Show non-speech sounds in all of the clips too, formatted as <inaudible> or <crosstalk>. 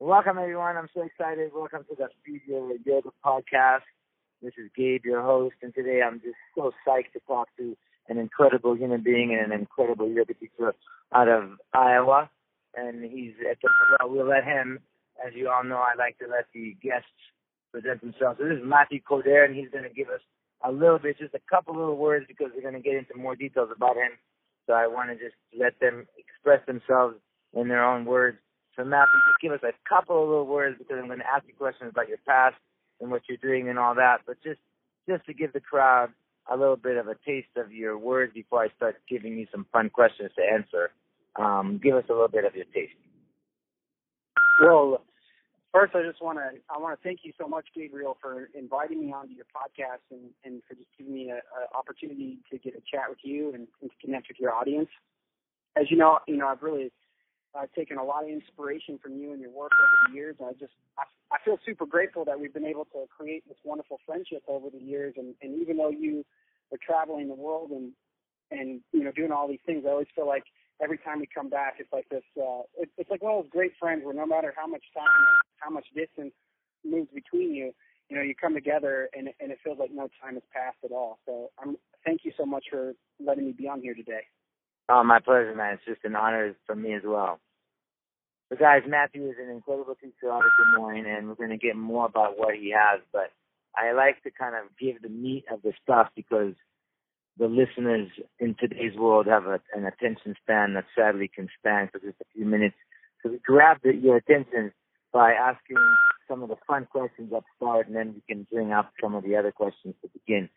Welcome, everyone. I'm so excited. Welcome to the Studio Yoga Podcast. This is Gabe, your host, and today I'm just so psyched to talk to an incredible human being and an incredible yoga teacher out of Iowa. And he's at the, well, we'll let him, as you all know, I like to let the guests present themselves. So this is Matthew Coder, and he's going to give us a little bit, just a couple little words, because we're going to get into more details about him. So I want to just let them express themselves in their own words. So Matthew, just give us a couple of little words because I'm going to ask you questions about your past and what you're doing and all that. But just just to give the crowd a little bit of a taste of your words before I start giving you some fun questions to answer. Um, give us a little bit of your taste. Well, first I just want to I want to thank you so much, Gabriel, for inviting me onto your podcast and, and for just giving me an opportunity to get a chat with you and, and to connect with your audience. As you know, you know I've really I've taken a lot of inspiration from you and your work over the years. I just, I, I feel super grateful that we've been able to create this wonderful friendship over the years. And, and even though you are traveling the world and, and, you know, doing all these things, I always feel like every time we come back, it's like this, uh, it, it's like one of those great friends where no matter how much time, how much distance moves between you, you know, you come together and, and it feels like no time has passed at all. So I'm, thank you so much for letting me be on here today. Oh, my pleasure, man. It's just an honor for me as well. Guys, Matthew is an incredible teacher out of Des Moines, and we're going to get more about what he has. But I like to kind of give the meat of the stuff because the listeners in today's world have a, an attention span that sadly can span for just a few minutes. So we grab the, your attention by asking some of the fun questions up start, and then we can bring up some of the other questions to begin.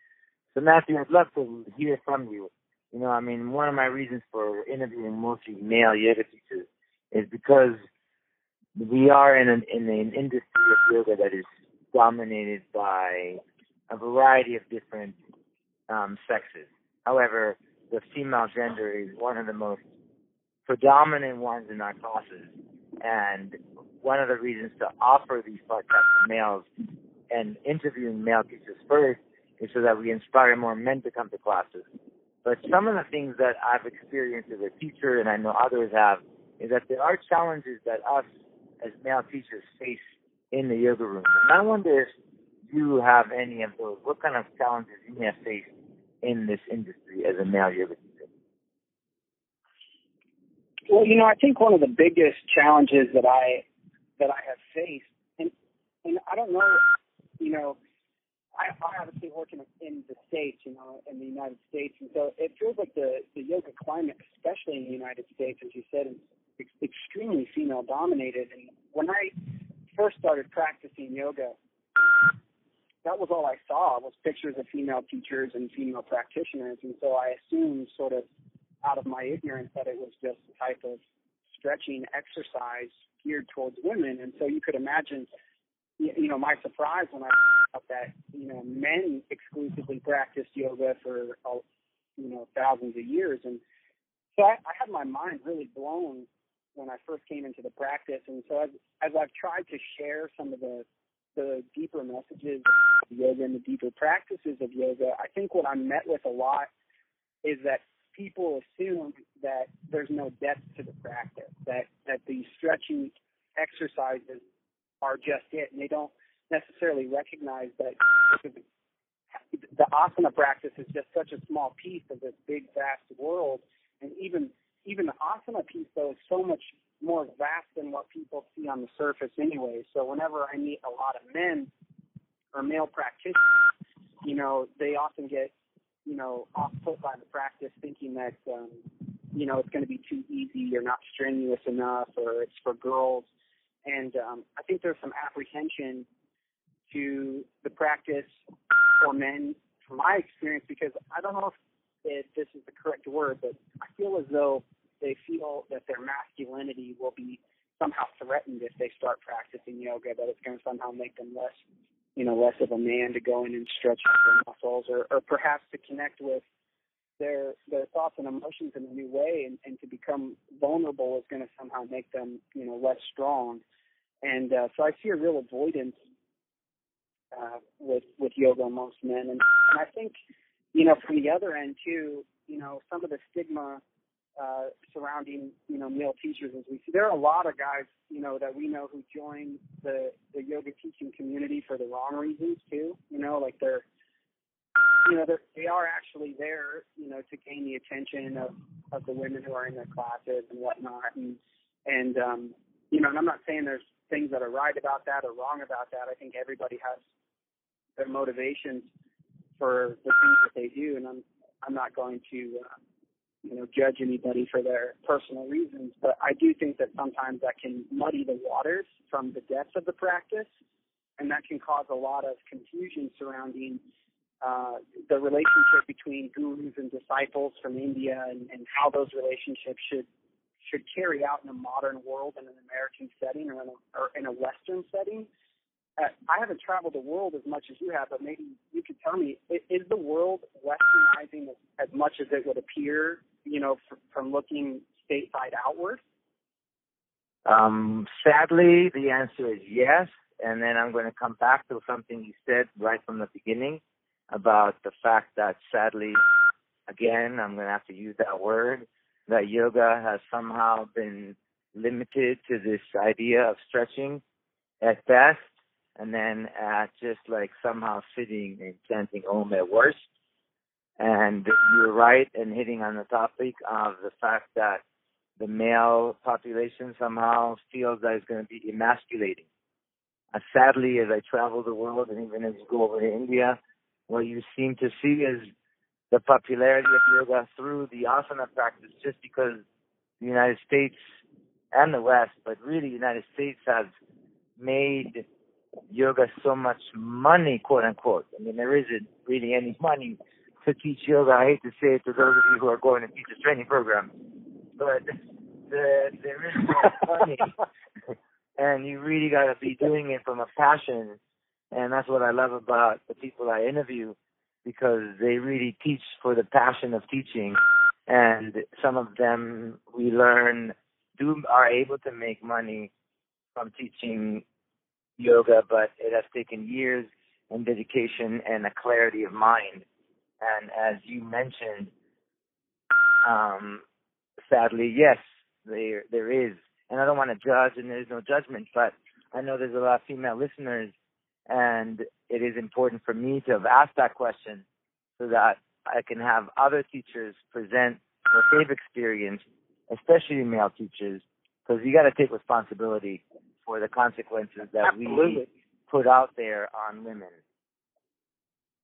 So Matthew, I'd love to hear from you. You know, I mean, one of my reasons for interviewing mostly male yoga teachers is because we are in an in an industry of yoga that is dominated by a variety of different um, sexes. However, the female gender is one of the most predominant ones in our classes, and one of the reasons to offer these podcasts to males and interviewing male teachers first is so that we inspire more men to come to classes. But some of the things that I've experienced as a teacher, and I know others have, is that there are challenges that us as male teachers face in the yoga room. And I wonder if you have any of those. What kind of challenges you may have faced in this industry as a male yoga teacher? Well, you know, I think one of the biggest challenges that I that I have faced, and and I don't know, you know, I, I obviously work in, in the states, you know, in the United States, and so it feels like the the yoga climate, especially in the United States, as you said, is extremely female dominated. And when I first started practicing yoga, that was all I saw was pictures of female teachers and female practitioners, and so I assumed, sort of out of my ignorance, that it was just a type of stretching exercise geared towards women. And so you could imagine, you know, my surprise when I found that you know men exclusively practiced yoga for uh, you know thousands of years, and so I, I had my mind really blown when I first came into the practice. And so as, as I've tried to share some of the the deeper messages of yoga and the deeper practices of yoga, I think what I'm met with a lot is that people assume that there's no depth to the practice, that that these stretching exercises are just it, and they don't necessarily recognize that the asana practice is just such a small piece of this big vast world, and even even the asana piece though is so much more vast than what people see on the surface anyway. So whenever I meet a lot of men or male practitioners, you know, they often get, you know, off put by the practice thinking that um, you know, it's gonna be too easy or not strenuous enough or it's for girls. And um I think there's some apprehension to the practice for men from my experience because I don't know if if this is the correct word, but I feel as though they feel that their masculinity will be somehow threatened if they start practicing yoga, that it's going to somehow make them less, you know, less of a man to go in and stretch their muscles, or, or perhaps to connect with their their thoughts and emotions in a new way, and, and to become vulnerable is going to somehow make them, you know, less strong. And uh, so I see a real avoidance uh, with with yoga amongst men, and, and I think you know, from the other end too, you know, some of the stigma uh, surrounding you know male teachers as we see. There are a lot of guys you know that we know who join the the yoga teaching community for the wrong reasons too. You know, like they're you know they're, they are actually there you know to gain the attention of of the women who are in their classes and whatnot and and um you know and I'm not saying there's things that are right about that or wrong about that. I think everybody has their motivations for the things that they do, and I'm I'm not going to uh, you know judge anybody for their personal reasons, but I do think that sometimes that can muddy the waters from the depth of the practice, and that can cause a lot of confusion surrounding uh, the relationship between gurus and disciples from India and, and how those relationships should should carry out in a modern world in an American setting or in a, or in a Western setting. Uh, I haven't traveled the world as much as you have, but maybe you could tell me: is the world westernizing as, much as it would appear? You know, f- from looking stateside outward. Um, sadly, the answer is yes. And then I'm going to come back to something you said right from the beginning about the fact that sadly, again, I'm going to have to use that word, that yoga has somehow been limited to this idea of stretching at best and then at just like somehow sitting and chanting Om at worst. And you're right in hitting on the topic of the fact that the male population somehow feels that it's going to be emasculating. Uh, sadly, as I travel the world and even as you go over to India, what you seem to see is the popularity of yoga through the asana practice just because the United States and the West, but really the United States has made yoga so much money, quote unquote. I mean, there isn't really any money to teach yoga. I hate to say it to those of you who are going to teach a training program, but the, there is no money. <laughs> and you really got to be doing it from a passion. And that's what I love about the people I interview because they really teach for the passion of teaching. And some of them we learn do are able to make money from teaching yoga, but it has taken years and dedication and a clarity of mind. And as you mentioned, um, sadly, yes, there there is, and I don't want to judge, and there's no judgment, but I know there's a lot of female listeners, and it is important for me to have asked that question so that I can have other teachers present what they've experienced, especially male teachers, because you got to take responsibility for the consequences that Absolutely. we put out there on women.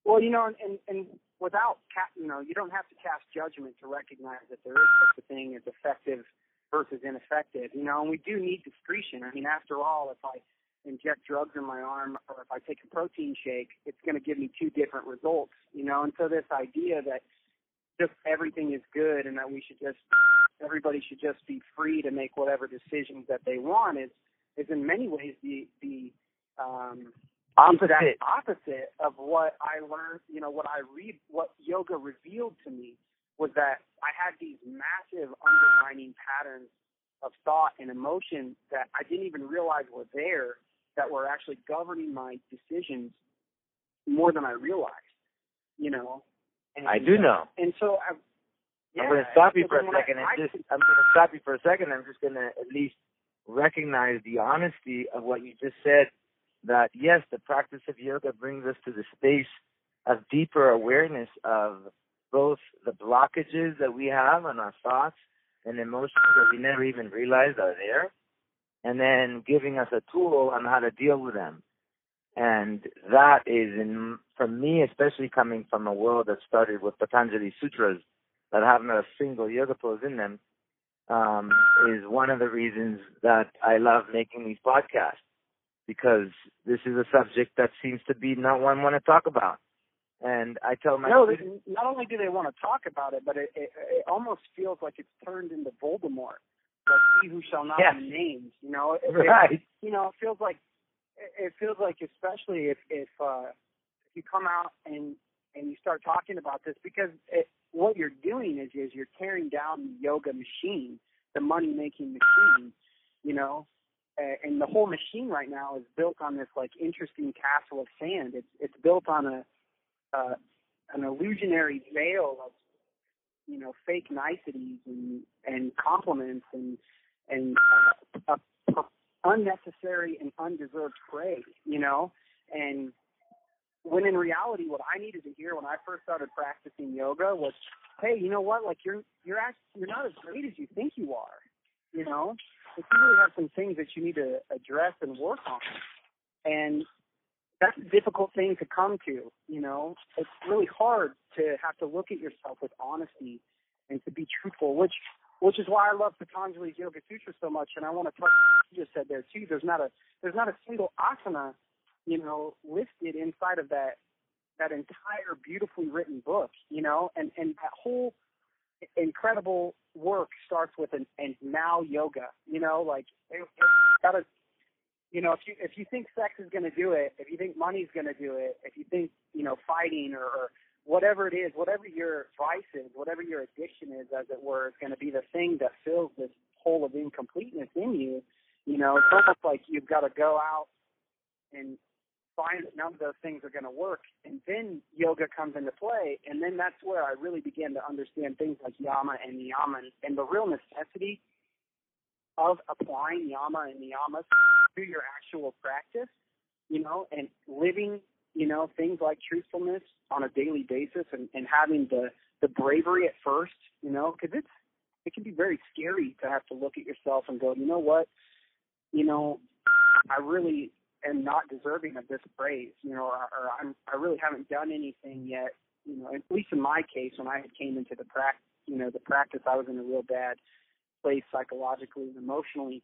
Well, you know, and, and, and without, ca- you know, you don't have to cast judgment to recognize that there is such a thing as effective versus ineffective. You know, and we do need discretion. I mean, after all, if I inject drugs in my arm or if I take a protein shake, it's going to give me two different results. You know, and so this idea that just everything is good and that we should just everybody should just be free to make whatever decisions that they want is is in many ways the the um Opposite. opposite of what I learned, you know, what I read, what yoga revealed to me was that I had these massive underlining patterns of thought and emotion that I didn't even realize were there that were actually governing my decisions more than I realized, you know. And, I do know. And so I, yeah, I'm going to stop you for a then when I- second and I- just I'm going to stop you for a second. I'm just going to at least recognize the honesty of what you just said. That yes, the practice of yoga brings us to the space of deeper awareness of both the blockages that we have on our thoughts and emotions that we never even realized are there, and then giving us a tool on how to deal with them. And that is, in, for me, especially coming from a world that started with Patanjali Sutras that have not a single yoga pose in them, um, is one of the reasons that I love making these podcasts because this is a subject that seems to be not one want to talk about. And I tell my no, students, not only do they want to talk about it, but it, it, it almost feels like it's turned into Voldemort, like he who shall not Yes. be named. You know, it, it- right, you know, it feels like it it feels like especially if if uh if you come out and and you start talking about this because it, what you're doing is is you're tearing down the yoga machine, the money making machine, you know, and the whole machine right now is built on this like interesting castle of sand. It's it's built on a uh, an illusionary veil of you know fake niceties and and compliments and and uh, uh, unnecessary and undeserved praise, you know, and when in reality, what I needed to hear when I first started practicing yoga was, "Hey, you know what? Like you're you're actually you're not as great as you think you are. You know, if you really have some things that you need to address and work on." And that's a difficult thing to come to. You know, it's really hard to have to look at yourself with honesty and to be truthful, which which is why I love Patanjali's Yoga Sutra so much. And I want to touch you just said there too. There's not a there's not a single asana, you know, listed inside of that that entire beautifully written book. You know, and and that whole incredible work starts with an and now yoga. You know, like gotta you know, if you if you think sex is going to do it, if you think money's going to do it, if you think you know fighting or, or whatever it is, whatever your vice is, whatever your addiction is, as it were, is going to be the thing that fills this hole of incompleteness in you. You know, it's almost like you've got to go out and find that none of those things are going to work, and then yoga comes into play, and then that's where I really began to understand things like yama and niyama and, and the real necessity of applying yama and niyamas to your actual practice, you know, and living, you know, things like truthfulness on a daily basis and, and having the, the bravery at first, you know, because it's, it can be very scary to have to look at yourself and go, you know what, you know, I really am not deserving of this praise, you know, or, or I'm, I really haven't done anything yet, you know, at least in my case, when I came into the practice, you know, the practice, I was in a real bad place psychologically and emotionally.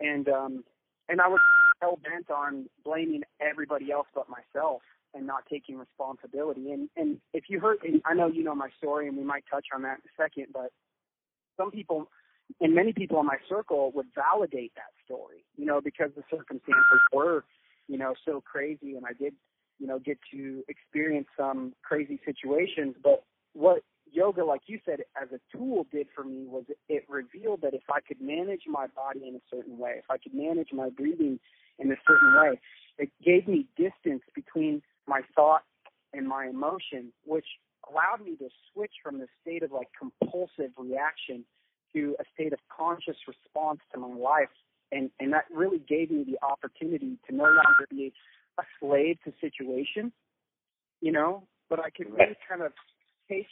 And um and I was hell bent on blaming everybody else but myself and not taking responsibility. And and if you heard, and I know you know my story, and we might touch on that in a second, but some people and many people in my circle would validate that story, you know, because the circumstances were, you know, so crazy, and I did, you know, get to experience some crazy situations. But what yoga, like you said, as a tool did for me was it revealed that if I could manage my body in a certain way, if I could manage my breathing in a certain way, it gave me distance between my thought and my emotion, which allowed me to switch from the state of like compulsive reaction to a state of conscious response to my life. And, and that really gave me the opportunity to no longer be a slave to situation, you know, but I could really kind of take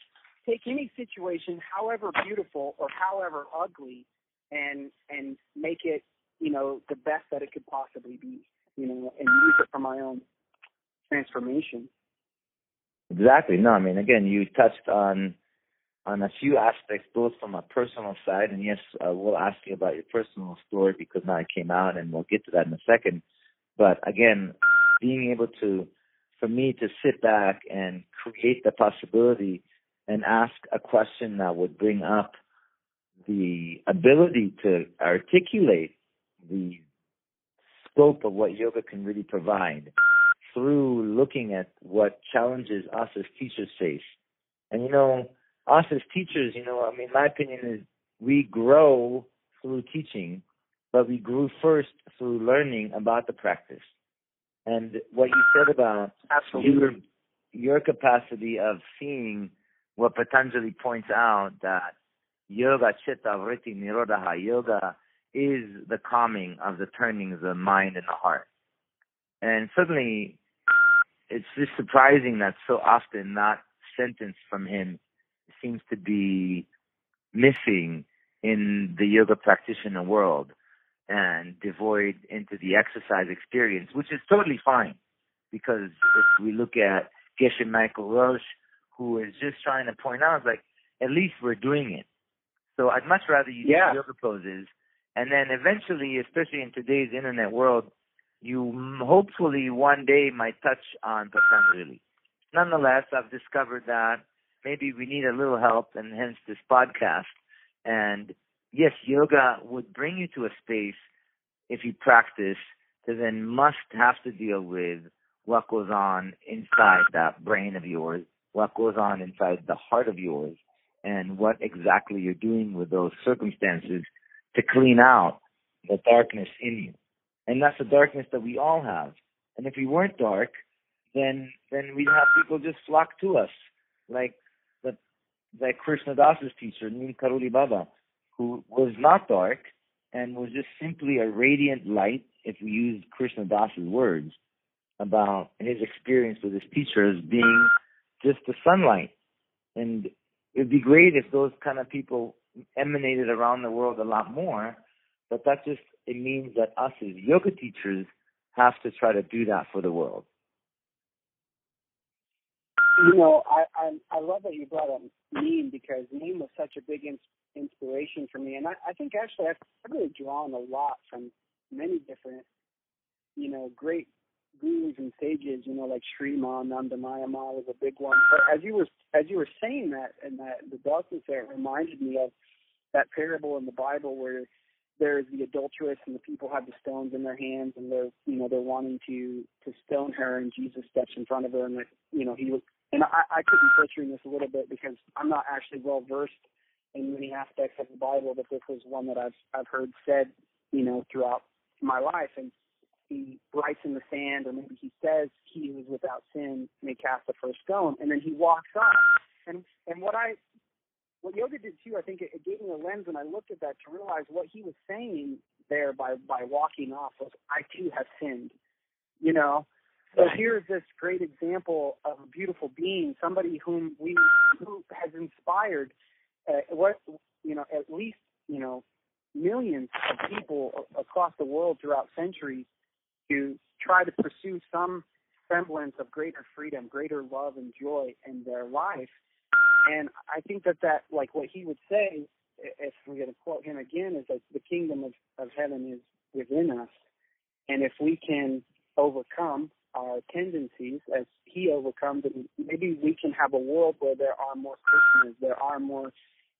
take any situation, however beautiful or however ugly, and and make it you know the best that it could possibly be, you know, and use it for my own transformation. Exactly. No, I mean, again, you touched on on a few aspects, both from a personal side, and yes, uh, we'll ask you about your personal story because now it came out, and we'll get to that in a second. But again, being able to, for me to sit back and create the possibility and ask a question that would bring up the ability to articulate the scope of what yoga can really provide through looking at what challenges us as teachers face. And you know, us as teachers, you know, I mean, my opinion is we grow through teaching, but we grew first through learning about the practice. And what you said about Absolutely. your, your capacity of seeing what Patanjali points out that yoga chitta vritti nirodha yoga is the calming of the turning of the mind and the heart. And suddenly it's just surprising that so often that sentence from him seems to be missing in the yoga practitioner world and devoid into the exercise experience, which is totally fine. Because if we look at Geshe Michael Roach, who is just trying to point out, like, at least we're doing it. So I'd much rather you yeah. do yoga poses, and then eventually, especially in today's internet world, you hopefully one day might touch on Patanjali. Nonetheless, I've discovered that maybe we need a little help, and hence this podcast. And yes, yoga would bring you to a space if you practice to then must have to deal with what goes on inside that brain of yours what goes on inside the heart of yours and what exactly you're doing with those circumstances to clean out the darkness in you. And that's the darkness that we all have. And if we weren't dark, then then we'd have people just flock to us, like like Krishna Das's teacher, Neem Baba, who was not dark and was just simply a radiant light, if we use Krishna Das's words, about his experience with his teacher as being just the sunlight. And it'd be great if those kind of people emanated around the world a lot more, but that just, it means that us as yoga teachers have to try to do that for the world. You know, I I, I love that you brought up Neem because Neem was such a big in, inspiration for me, and I, I think actually I've, really drawn a lot from many different, you know, great gurus and sages. You know, like Sri Mahananda Mayama was a big one. But as you were as you were saying that and that the darkness there, reminded me of that parable in the Bible where there's the adulteress and the people have the stones in their hands and they're you know they're wanting to to stone her and Jesus steps in front of her and like you know he was and I, I could be butchering this a little bit because I'm not actually well versed in many aspects of the Bible, but this was one that I've I've heard said, you know, throughout my life. And he writes in the sand, or maybe he says, "He who is without sin may cast the first stone," and then he walks off. And and what I what yoga did too, I think it, it gave me a lens when I looked at that to realize what he was saying there by by walking off was, "I too have sinned," you know. So here's this great example of a beautiful being, somebody whom we who has inspired uh, what you know at least you know millions of people across the world throughout centuries to try to pursue some semblance of greater freedom, greater love and joy in their life. And I think that that like what he would say, if we're going to quote him again, is that the kingdom of, of heaven is within us, and if we can overcome our tendencies as he overcomes and maybe we can have a world where there are more Christians, there are more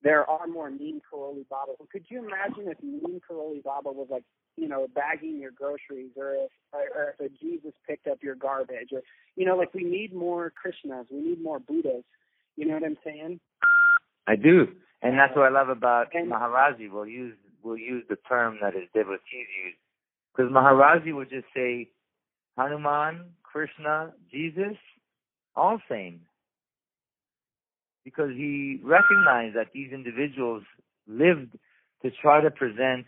there are more Neem Karoli Baba. Could you imagine if Neem Karoli Baba was like, you know, bagging your groceries or if or if a Jesus picked up your garbage or you know, like we need more Krishnas, we need more Buddhas. You know what I'm saying? I do. And that's what I love about and, Maharaji. We'll use we'll use the term that his devotees use. Because Maharaji would just say Hanuman, Krishna, Jesus, all same. Because he recognized that these individuals lived to try to present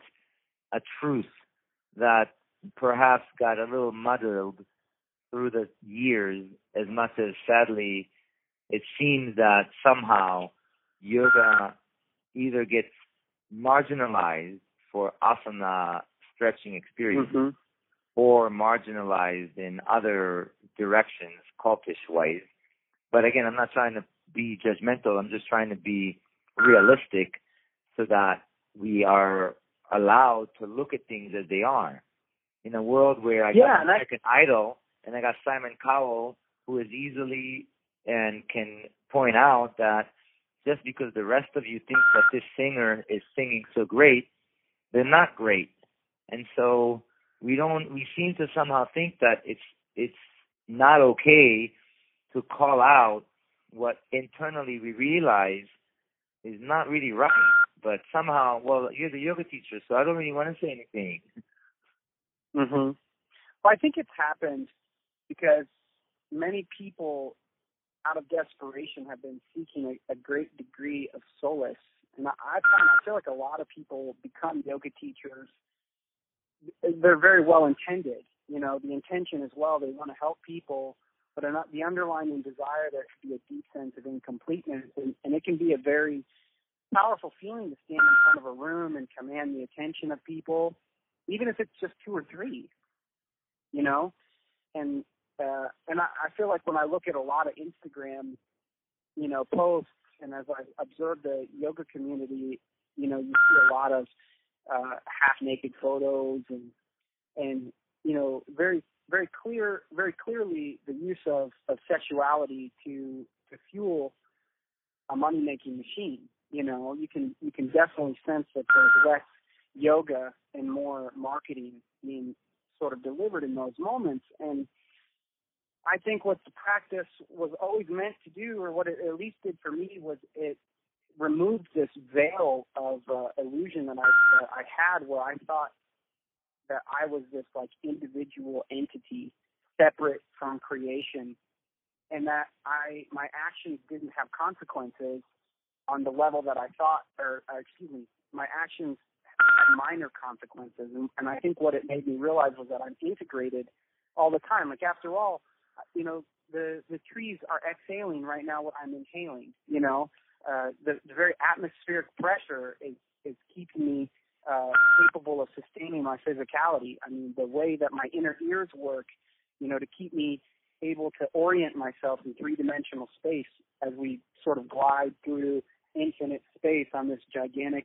a truth that perhaps got a little muddled through the years as much as sadly it seems that somehow yoga either gets marginalized for asana stretching experience mm-hmm or marginalized in other directions, cultish ways. But again, I'm not trying to be judgmental. I'm just trying to be realistic so that we are allowed to look at things as they are. In a world where I yeah, got American Idol and I got Simon Cowell who is easily and can point out that just because the rest of you think that this singer is singing so great, they're not great. And so we don't we seem to somehow think that it's it's not okay to call out what internally we realize is not really right. But somehow, well, you're the yoga teacher, so I don't really want to say anything. Mhm. Well, I think it's happened because many people, out of desperation, have been seeking a, a great degree of solace. And I, I find I feel like a lot of people become yoga teachers they're very well intended. You know, the intention as well, they want to help people, but not the underlying desire there could be a deep sense of incompleteness, and, and it can be a very powerful feeling to stand in front of a room and command the attention of people, even if it's just two or three. You know, and uh, and I, I feel like when I look at a lot of Instagram, you know, posts, and as I observe the yoga community, you know, you see a lot of uh, half naked photos and and you know very very clear very clearly the use of, of sexuality to to fuel a money making machine. You know, you can you can definitely sense that there's less yoga and more marketing being sort of delivered in those moments. And I think what the practice was always meant to do, or what it at least did for me, was it removed this veil of uh, illusion that I I had, where I thought that I was this like individual entity separate from creation, and that I my actions didn't have consequences, on the level that I thought, or, or excuse me, my actions had minor consequences. And, and I think what it made me realize was that I'm integrated all the time. Like after all, you know, the the trees are exhaling right now what I'm inhaling. You know, uh, the the very atmospheric pressure is is keeping me uh, capable of sustaining my physicality. I mean, the way that my inner ears work, you know, to keep me able to orient myself in three dimensional space as we sort of glide through infinite space on this gigantic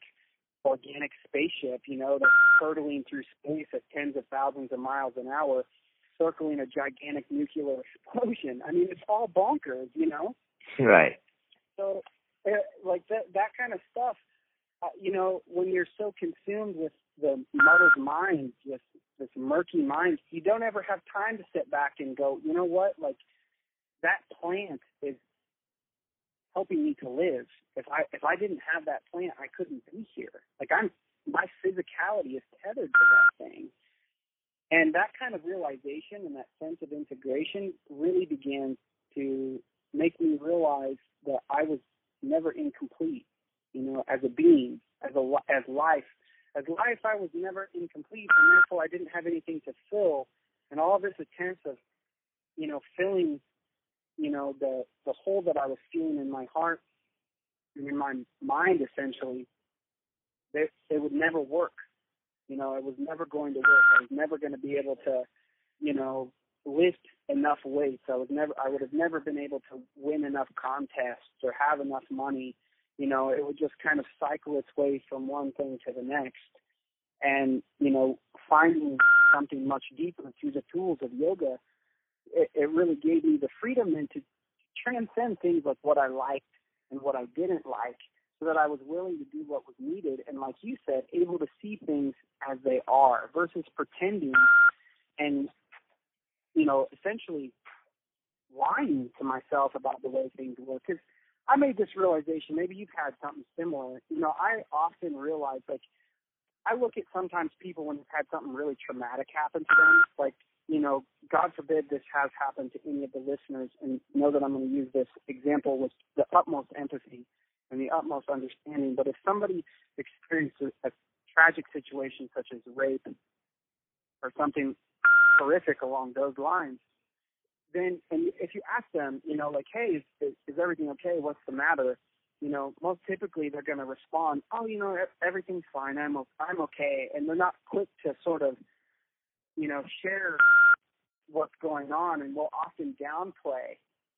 organic spaceship, you know, that's hurtling through space at tens of thousands of miles an hour, circling a gigantic nuclear <laughs> explosion. I mean, it's all bonkers, you know? Right. So, uh, like that, that kind of stuff, uh, you know, when you're so consumed with the muddled mind, with this murky mind, you don't ever have time to sit back and go, you know what, like that plant is helping me to live. If I if I didn't have that plant, I couldn't be here. Like I'm my physicality is tethered to that thing. And that kind of realization and that sense of integration really began to make me realize that I was never incomplete, you know, as a being, as a as life. As life, I was never incomplete, and therefore I didn't have anything to fill. And all this attempts of, you know, filling you know, the the hole that I was feeling in my heart and in my mind essentially, they it would never work. You know, it was never going to work. I was never going to be able to, you know, lift enough weights. I was never I would have never been able to win enough contests or have enough money. You know, it would just kind of cycle its way from one thing to the next. And, you know, finding something much deeper through the tools of yoga it, it really gave me the freedom then to transcend things like what I liked and what I didn't like so that I was willing to do what was needed and like you said, able to see things as they are versus pretending and you know, essentially lying to myself about the way things were. Because I made this realization, maybe you've had something similar. You know, I often realize like I look at sometimes people when they've had something really traumatic happen to them, like you know, God forbid this has happened to any of the listeners, and know that I'm going to use this example with the utmost empathy and the utmost understanding. But if somebody experiences a tragic situation such as rape or something horrific along those lines, then and if you ask them, you know, like, hey, is, is everything okay? What's the matter? You know, most typically they're going to respond, oh, you know, everything's fine. I'm I'm okay, and they're not quick to sort of you know, share what's going on and we'll often downplay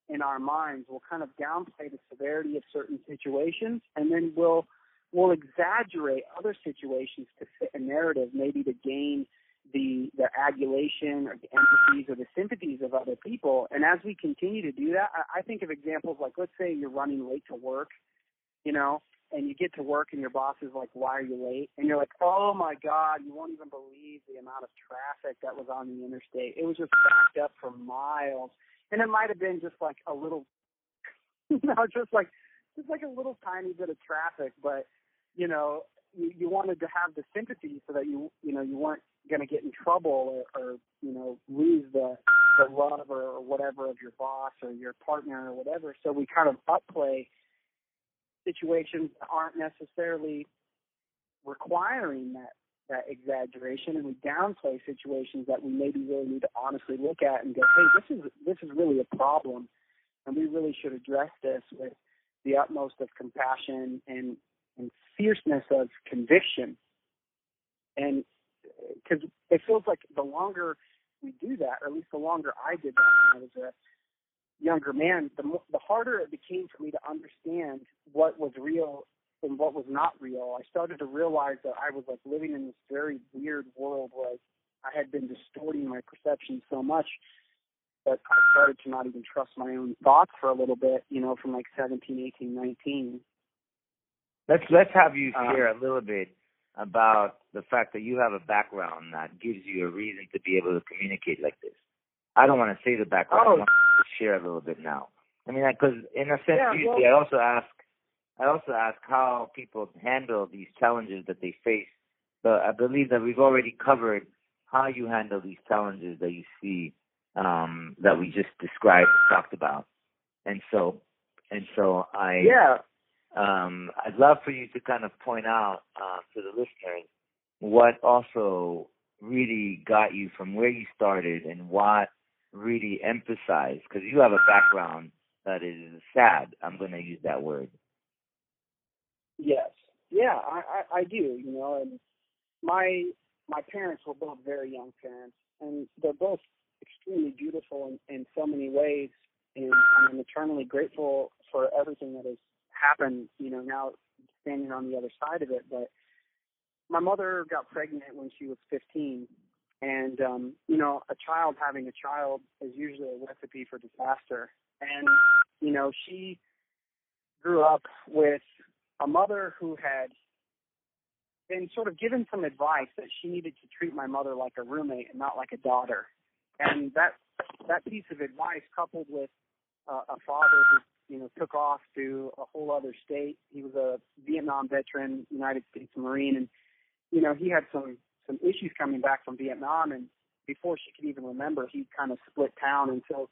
in our minds. We'll kind of downplay the severity of certain situations and then we'll we'll exaggerate other situations to fit a narrative, maybe to gain the the adulation or the empathies or the sympathies of other people. And as we continue to do that, I, I think of examples like let's say you're running late to work, you know, and you get to work and your boss is like, why are you late? And you're like, oh my God, you won't even believe the amount of traffic that was on the interstate. It was just backed up for miles. And it might have been just like a little, <laughs> you know, just like, just like a little tiny bit of traffic, but, you know, you, you wanted to have the sympathy so that you, you know, you weren't going to get in trouble or, or, you know, lose the, the love or, or whatever of your boss or your partner or whatever. So we kind of upplay situations that aren't necessarily requiring that that exaggeration and we downplay situations that we maybe really need to honestly look at and go, hey, this is this is really a problem and we really should address this with the utmost of compassion and and fierceness of conviction. And because it feels like the longer we do that, or at least the longer I did that when I was a younger man, the the harder it became for me to understand what was real and what was not real. I started to realize that I was like living in this very weird world where I, I had been distorting my perception so much that I started to not even trust my own thoughts for a little bit, you know, from like 17, 18, 19. Let's let's have you um, share um, a little bit about the fact that you have a background that gives you a reason to be able to communicate like this. I don't want to say the background. Oh. I want to share a little bit now. I mean, because in a sense, yeah, usually well, I also ask, I also ask how people handle these challenges that they face. But I believe that we've already covered how you handle these challenges that you see um, that we just described, talked about, and so, and so I, yeah, um, I'd love for you to kind of point out uh, to the listeners what also really got you from where you started and what really emphasized, because you have a background that is sad. I'm going to use that word. Yes. Yeah, I, I, I do. You know, and my my parents were both very young parents, and they're both extremely beautiful in, in so many ways. And I'm eternally grateful for everything that has happened. You know, now standing on the other side of it, but my mother got pregnant when she was 15, and um, you know, a child having a child is usually a recipe for disaster. And you know, she grew up with a mother who had been sort of given some advice that she needed to treat my mother like a roommate and not like a daughter. And that that piece of advice, coupled with uh, a father who you know took off to a whole other state. He was a Vietnam veteran, United States Marine, and you know he had some some issues coming back from Vietnam, and before she could even remember, he kind of split town, and so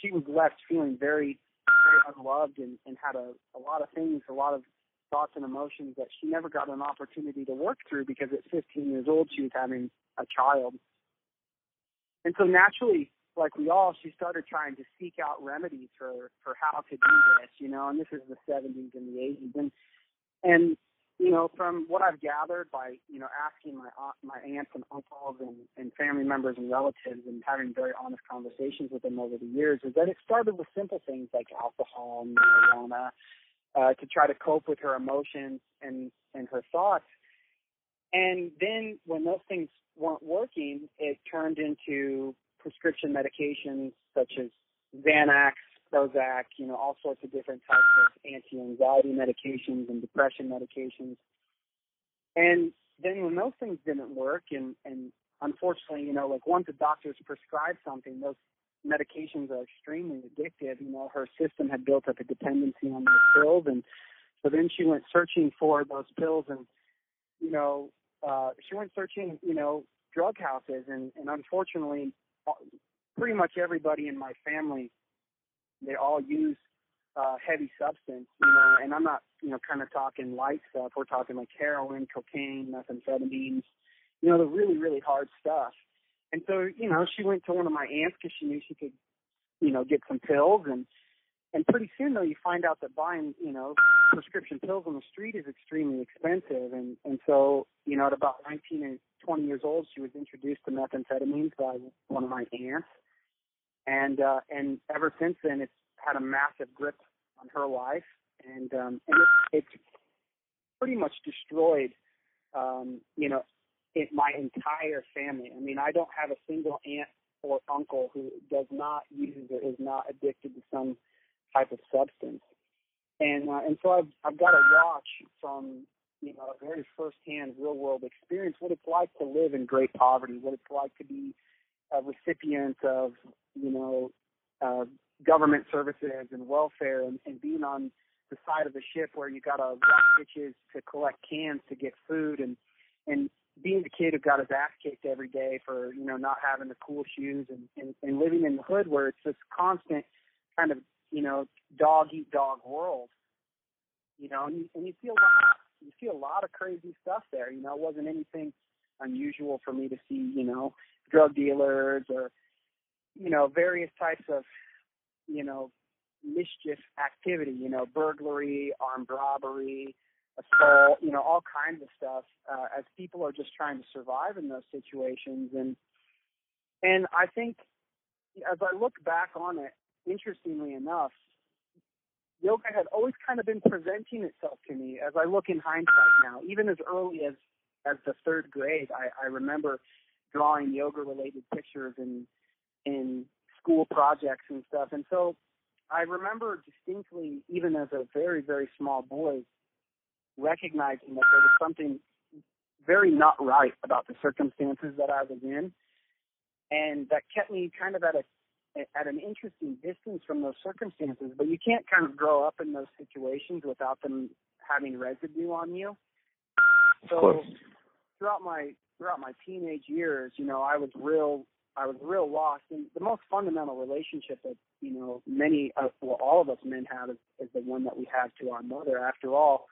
she was left feeling very very unloved and, and had a, a lot of things, a lot of thoughts and emotions that she never got an opportunity to work through because at 15 years old she was having a child. And so naturally, like we all, she started trying to seek out remedies for for how to do this, you know. And this is the 70s and the 80s, and and you know, from what I've gathered by you know asking my my aunts and uncles and, and family members and relatives and having very honest conversations with them over the years, is that it started with simple things like alcohol and marijuana uh, to try to cope with her emotions and and her thoughts. And then when those things weren't working, it turned into prescription medications such as Xanax, Prozac, you know, all sorts of different types of anti-anxiety medications and depression medications. And then when those things didn't work, and and unfortunately, you know, like once the doctors prescribe something, those medications are extremely addictive. You know, her system had built up a dependency on those pills, and so then she went searching for those pills, and you know, uh, she went searching, you know, drug houses, and and unfortunately, pretty much everybody in my family, they all use uh, heavy substance, you know, and I'm not, you know, kind of talking light stuff. We're talking like heroin, cocaine, methamphetamines, you know, the really, really hard stuff. And so, you know, she went to one of my aunts because she knew she could, you know, get some pills and and pretty soon though you find out that buying, you know, prescription pills on the street is extremely expensive and and so, you know, at about 19 and 20 years old she was introduced to methamphetamines by one of my aunts. And uh and ever since then it's had a massive grip on her life and um and it, it's pretty much destroyed um, you know, it, my entire family. I mean, I don't have a single aunt or uncle who does not use or is not addicted to some type of substance. And uh, and so I've I've got to watch from you know a very firsthand real world experience what it's like to live in great poverty, what it's like to be a recipient of you know uh, government services and welfare, and, and being on the side of the ship where you got to rock ditches to collect cans to get food, and and being the kid who got his ass kicked every day for you know not having the cool shoes and, and and living in the hood where it's this constant kind of you know dog eat dog world you know and you, and you feel you see a lot of crazy stuff there you know it wasn't anything unusual for me to see you know drug dealers or you know various types of you know mischief activity you know burglary armed robbery assault, you know, all kinds of stuff uh, as people are just trying to survive in those situations. And and I think as I look back on it, interestingly enough, yoga had always kind of been presenting itself to me as I look in hindsight now, even as early as as the third grade. I, I remember drawing yoga related pictures in in school projects and stuff. And so I remember distinctly, even as a very, very small boy, recognizing that there was something very not right about the circumstances that I was in, and that kept me kind of at a at an interesting distance from those circumstances. But you can't kind of grow up in those situations without them having residue on you. So throughout my throughout my teenage years, you know, I was real I was real lost. And the most fundamental relationship that you know many, of, well, all of us men have is, is the one that we have to our mother. After all,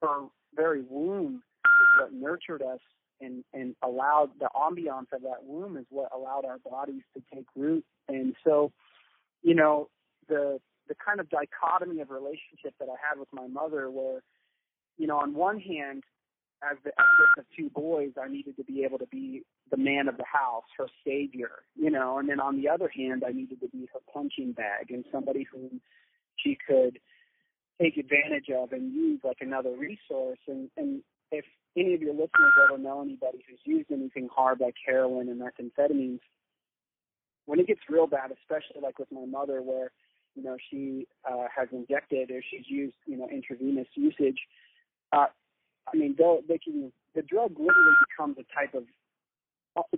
her very womb is what nurtured us and and allowed the ambiance of that womb is what allowed our bodies to take root. And so, you know, the the kind of dichotomy of relationship that I had with my mother, where, you know, on one hand, as the eldest of two boys, I needed to be able to be the man of the house, her savior, you know, and then on the other hand, I needed to be her punching bag and somebody whom she could take advantage of and use like another resource. And, and if any of your listeners ever know anybody who's used anything hard like heroin and methamphetamines, when it gets real bad, especially like with my mother, where you know she uh, has injected or she's used you know intravenous usage, uh, I mean they can the drug literally becomes a type of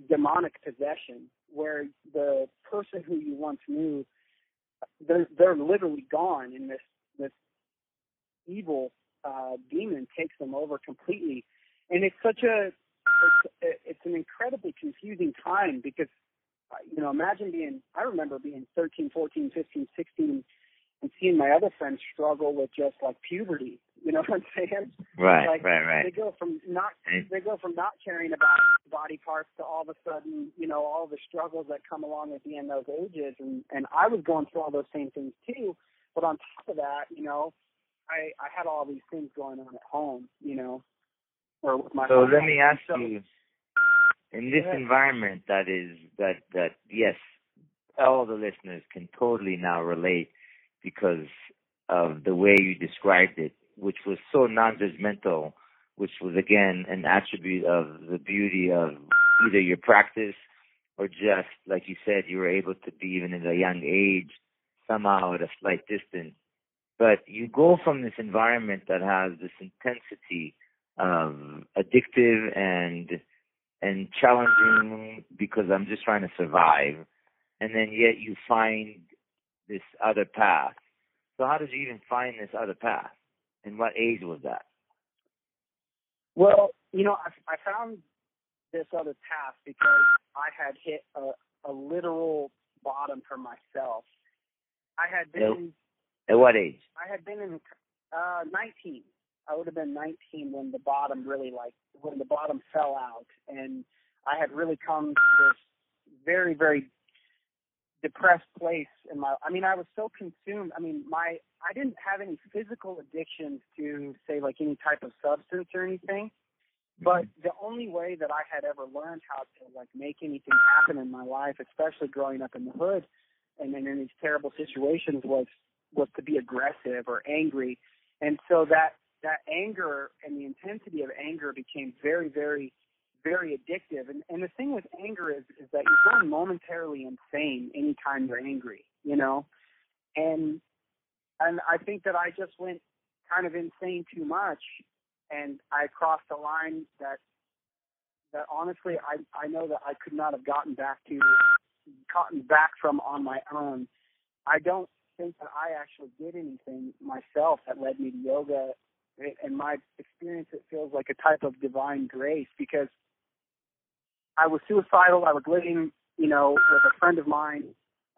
demonic possession where the person who you once knew they're they're literally gone and this this evil uh demon takes them over completely and it's such a it's, it's an incredibly confusing time because you know imagine being I remember being 13 14 15 16 and seeing my other friends struggle with just like puberty you know <laughs> what I'm saying? Right, like, right, right. They go from not they go from not caring about body parts to all of a sudden, you know, all the struggles that come along at with being those ages and and I was going through all those same things too. But on top of that, you know, I I had all these things going on at home, you know, or with my. So let me ask so, you, in this Yeah. environment that is that that yes, all the listeners can totally now relate because of the way you described it, which was so non-judgmental, which was again an attribute of the beauty of either your practice or just like you said, you were able to be even at a young age somehow at a slight distance. But you go from this environment that has this intensity um, addictive and and challenging because I'm just trying to survive, and then yet you find this other path. So how did you even find this other path? And what age was that? Well, you know, I, I found this other path because I had hit a, a literal bottom for myself. I had been At what age? I had been in uh 19. I would have been 19 when the bottom really like when the bottom fell out, and I had really come to this very very depressed place in my. I mean, I was so consumed. I mean, my I didn't have any physical addictions to say like any type of substance or anything. But the only way that I had ever learned how to like make anything happen in my life, especially growing up in the hood and then in these terrible situations was was to be aggressive or angry. And so that that anger and the intensity of anger became very, very, very addictive. And and the thing with anger is is that you're going momentarily insane anytime you're angry, you know? And and I think that I just went kind of insane too much and I crossed a line that that honestly I I know that I could not have gotten back to gotten back from on my own. I don't think that I actually did anything myself that led me to yoga. In my experience, it feels like a type of divine grace because I was suicidal. I was living, you know, with a friend of mine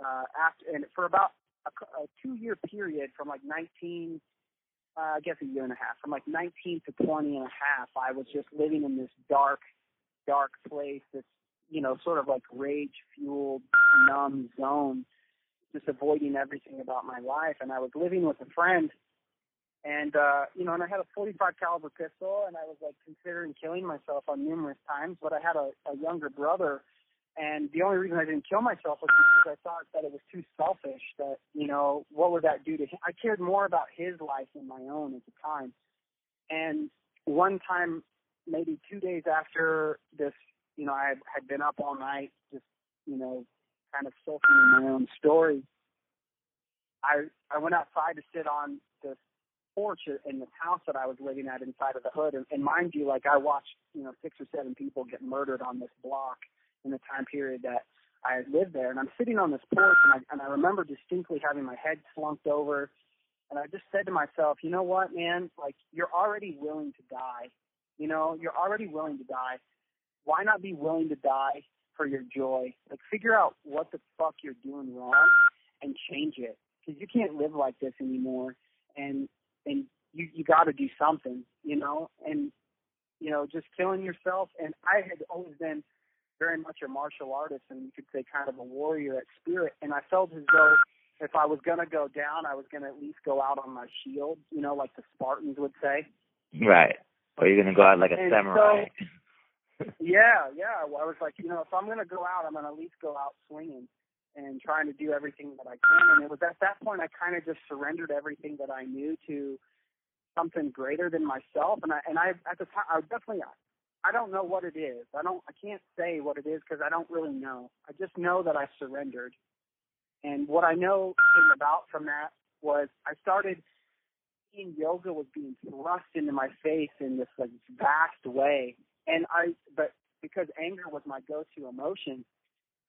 uh, after, and for about a, a two-year period, from like 19, uh, I guess a year and a half, from like 19 to 20 and a half, I was just living in this dark, dark place. This, you know, sort of like rage-fueled, numb zone just avoiding everything about my life. And I was living with a friend, and uh, you know, and I had a 45 caliber pistol, and I was like considering killing myself on numerous times. But I had a, a younger brother, and the only reason I didn't kill myself was because I thought that it was too selfish. That you know, what would that do to him? I cared more about his life than my own at the time. And one time, maybe two days after this, you know, I had been up all night, just you know, kind of sulking in my own story. I I went outside to sit on this porch in this house that I was living at inside of the hood, and, and mind you, like I watched you know six or seven people get murdered on this block in the time period that I had lived there, and I'm sitting on this porch, and I and I remember distinctly having my head slumped over, and I just said to myself, you know what, man, like you're already willing to die, you know, you're already willing to die. Why not be willing to die for your joy. Like figure out what the fuck you're doing wrong and change it because you can't live like this anymore. And and you you got to do something, you know. And you know, just killing yourself. And I had always been very much a martial artist, and you could say kind of a warrior at spirit. And I felt as though if I was going to go down, I was going to at least go out on my shield, you know, like the Spartans would say. Right. Or you're going to go out like a and samurai. So, yeah, yeah. Well, I was like, you know, if I'm to go out, I'm to at least go out swinging and trying to do everything that I can. And it was at that point I kind of just surrendered everything that I knew to something greater than myself. And I and I at the time I definitely I don't know what it is. I don't I can't say what it is because I don't really know. I just know that I surrendered. And what I know came about from that was I started seeing yoga was being thrust into my face in this like vast way. And I but because anger was my go-to emotion,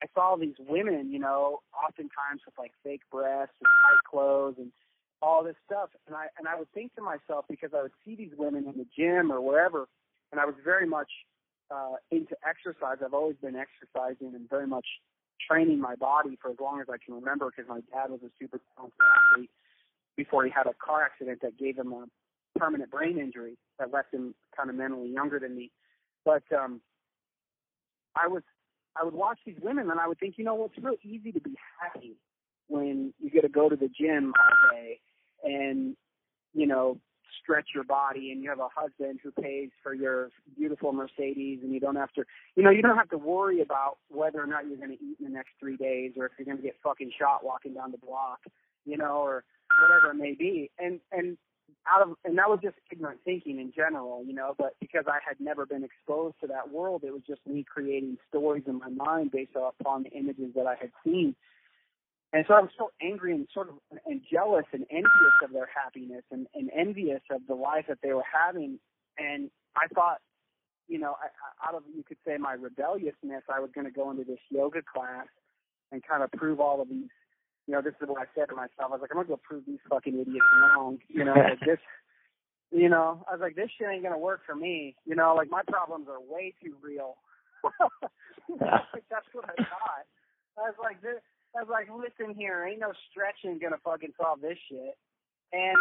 I saw these women, you know, oftentimes with like fake breasts and tight clothes and all this stuff. And I and I would think to myself because I would see these women in the gym or wherever, and I was very much uh, into exercise. I've always been exercising and very much training my body for as long as I can remember because my dad was a super talented athlete before he had a car accident that gave him a permanent brain injury that left him kind of mentally younger than me. But um I was I would watch these women and I would think, you know, well, it's real easy to be happy when you get to go to the gym all day and, you know, stretch your body and you have a husband who pays for your beautiful Mercedes and you don't have to, you know, you don't have to worry about whether or not you're going to eat in the next three days or if you're going to get fucking shot walking down the block, you know, or whatever it may be. And, and out of and that was just ignorant thinking in general, you know, but because I had never been exposed to that world, it was just me creating stories in my mind based upon the images that I had seen. And so I was so angry and sort of and jealous and envious of their happiness and, and envious of the life that they were having. And I thought, you know, I, out of you could say my rebelliousness, I was going to go into this yoga class and kind of prove all of these you know, this is what I said to myself. I was like, I'm gonna go prove these fucking idiots wrong. You know, like <laughs> this. You know, I was like, this shit ain't gonna work for me. You know, like my problems are way too real. <laughs> That's what I thought. I was like, this. I was like, listen here, ain't no stretching gonna fucking solve this shit. And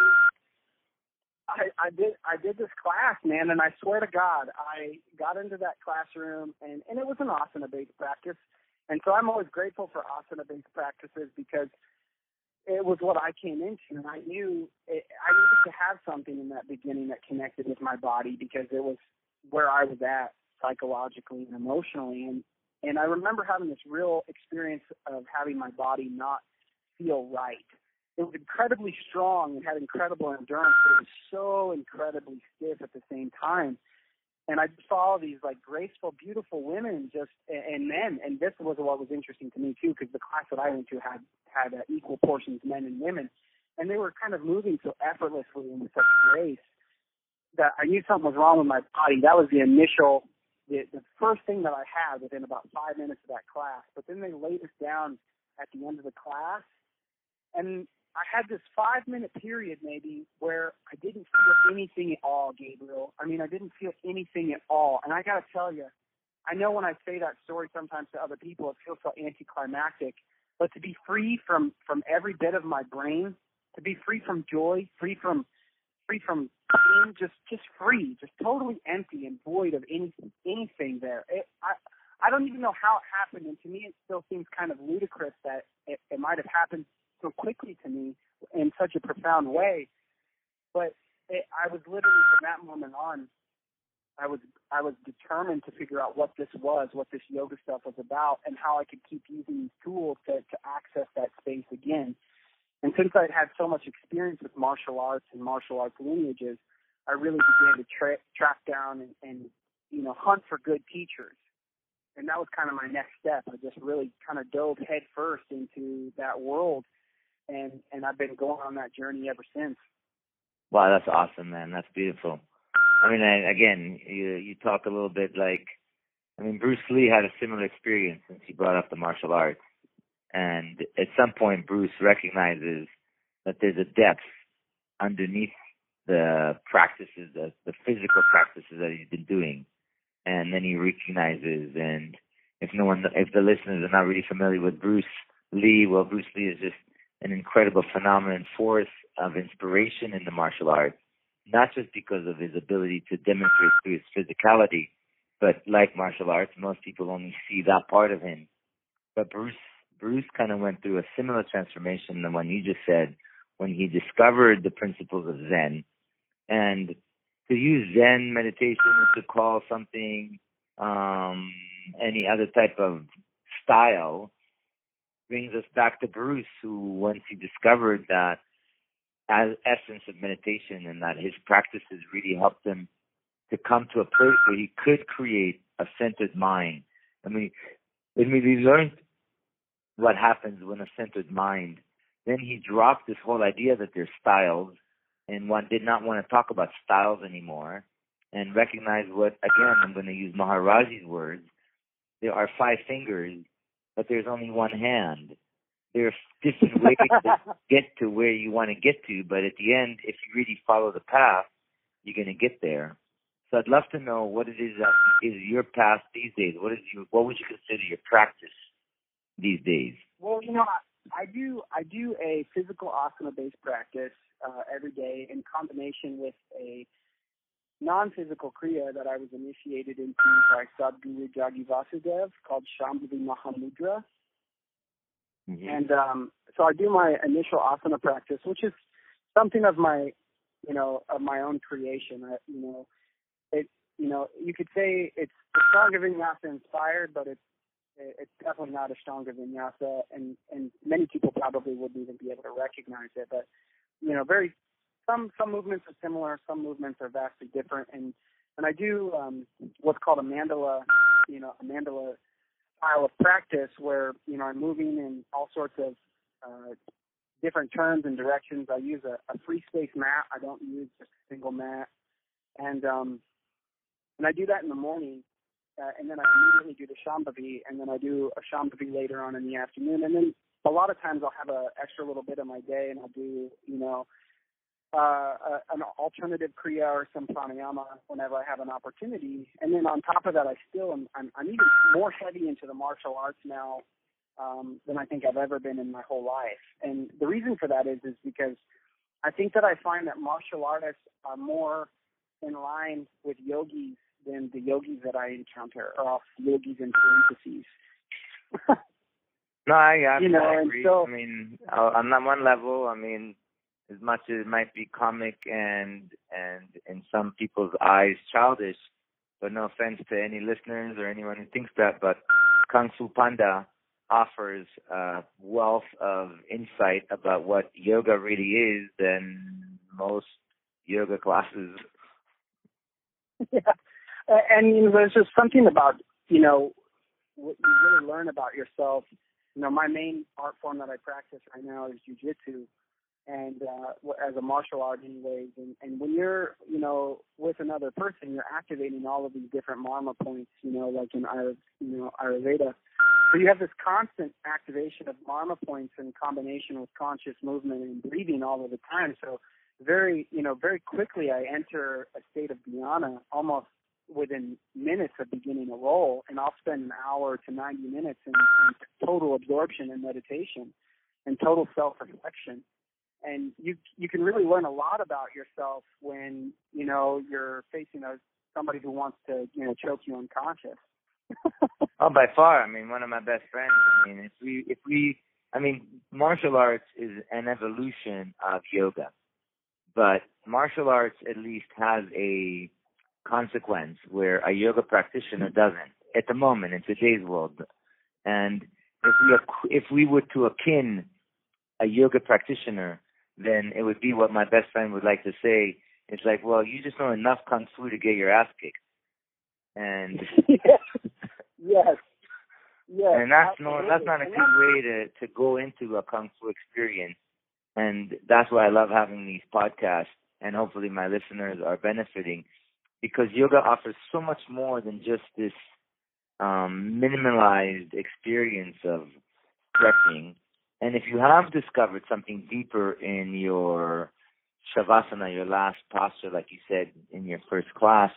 I, I did I did this class, man, and I swear to God, I got into that classroom and and it was an asana based practice. And so I'm always grateful for asana-based practices because it was what I came into, and I knew it, I needed to have something in that beginning that connected with my body because it was where I was at psychologically and emotionally. And and I remember having this real experience of having my body not feel right. It was incredibly strong and had incredible endurance, but it was so incredibly stiff at the same time and I just saw these like graceful, beautiful women just and men, and this was what was interesting to me too, because the class that I went to had had uh, equal portions men and women, and they were kind of moving so effortlessly and with such grace that I knew something was wrong with my body. That was the initial, the, the first thing that I had within about five minutes of that class. But then they laid us down at the end of the class, and I had this five minute period maybe where I didn't feel anything at all, Gabriel. I mean, I didn't feel anything at all. And I got to tell you, I know when I say that story sometimes to other people, it feels so anticlimactic. But to be free from from every bit of my brain, to be free from joy, free from free from pain, just just free, just totally empty and void of any anything there. It, I I don't even know how it happened, and to me, it still seems kind of ludicrous that it, it might have happened so quickly to me in such a profound way. But it, I was literally from that moment on, I was I was determined to figure out what this was, what this yoga stuff was about, and how I could keep using these tools to to access that space again. And since I'd had so much experience with martial arts and martial arts lineages, I really began to tra- track down and, and you know hunt for good teachers and that was kind of my next step. I just really kind of dove head first into that world and and I've been going on that journey ever since. Wow, that's awesome, man. That's beautiful. I mean, I, again, you you talk a little bit like, I mean, Bruce Lee had a similar experience since he brought up the martial arts, and at some point, Bruce recognizes that there's a depth underneath the practices, the, the physical practices that he's been doing, and then he recognizes and if no one, if the listeners are not really familiar with Bruce Lee, well, Bruce Lee is just an incredible phenomenon force of inspiration in the martial arts, not just because of his ability to demonstrate through his physicality, but like martial arts, most people only see that part of him. But Bruce, Bruce kind of went through a similar transformation than one you just said when he discovered the principles of Zen. And to use Zen meditation to call something um, any other type of style brings us back to Bruce, who once he discovered that as essence of meditation and that his practices really helped him to come to a place where he could create a centered mind. I mean, when we learned what happens when a centered mind, then he dropped this whole idea that there's styles and one did not want to talk about styles anymore and recognize what, again, I'm going to use Maharaji's words, there are five fingers, but there's only one hand. There's different ways to <laughs> get to where you want to get to, but at the end, if you really follow the path, you're going to get there. So I'd love to know what it is that is your path these days. What is your, what would you consider your practice these days? Well, you know, I, I do I do a physical asana based practice uh, every day in combination with a non-physical kriya that I was initiated into by Sadhguru Jaggi Vasudev called Shambhavi Mahamudra. Mm-hmm. And um, so I do my initial asana practice, which is something of my, you know, of my own creation. I, you know, it, you know, you could say it's Ashtanga Vinyasa inspired, but it's it's definitely not Ashtanga Vinyasa, and and many people probably wouldn't even be able to recognize it. But you know, very some some movements are similar, some movements are vastly different, and and I do um, what's called a mandala, you know, a mandala style of practice where you know I'm moving in all sorts of uh, different turns and directions. I use a, a free space mat. I don't use just a single mat, and um, and I do that in the morning. Uh, and then I immediately do the Shambhavi, and then I do a Shambhavi later on in the afternoon, and then a lot of times I'll have an extra little bit of my day, and I'll do, you know, uh, an alternative kriya or some pranayama whenever I have an opportunity. And then on top of that, I still am I'm, I'm even more heavy into the martial arts now um, than I think I've ever been in my whole life. And the reason for that is is because I think that I find that martial artists are more in line with yogis than the yogis that I encounter, or off yogis in parentheses. <laughs> no, I, I, you know, I agree. So, I mean, on that one level, I mean, as much as it might be comic and and in some people's eyes childish, but no offense to any listeners or anyone who thinks that, but Kung Fu Panda offers a wealth of insight about what yoga really is than most yoga classes. <laughs> Yeah, and you know, there's just something about you know what you really learn about yourself. You know, my main art form that I practice right now is jujitsu, and uh, as a martial art anyways. And, and when you're, you know, with another person, you're activating all of these different marma points, you know, like in Ayur, you know, Ayurveda. So you have this constant activation of marma points in combination with conscious movement and breathing all of the time. So very, you know, very quickly I enter a state of dhyana almost within minutes of beginning a roll, and I'll spend an hour to 90 minutes in, in total absorption and meditation and total self-reflection and you you can really learn a lot about yourself when you know you're facing a somebody who wants to you know choke you unconscious. <laughs> oh, by far. I mean, one of my best friends. I mean, if we if we, I mean, martial arts is an evolution of yoga, but martial arts at least has a consequence where a yoga practitioner doesn't at the moment in today's world. And if we if we were to akin a yoga practitioner then it would be what my best friend would like to say. It's like, well, you just know enough kung fu to get your ass kicked, and <laughs> yes, yes, yes. And that's no, that's not a good way to to go into a kung fu experience, and that's why I love having these podcasts, and hopefully my listeners are benefiting, because yoga offers so much more than just this um minimalized experience of stretching and if you have discovered something deeper in your shavasana, your last posture, like you said in your first class,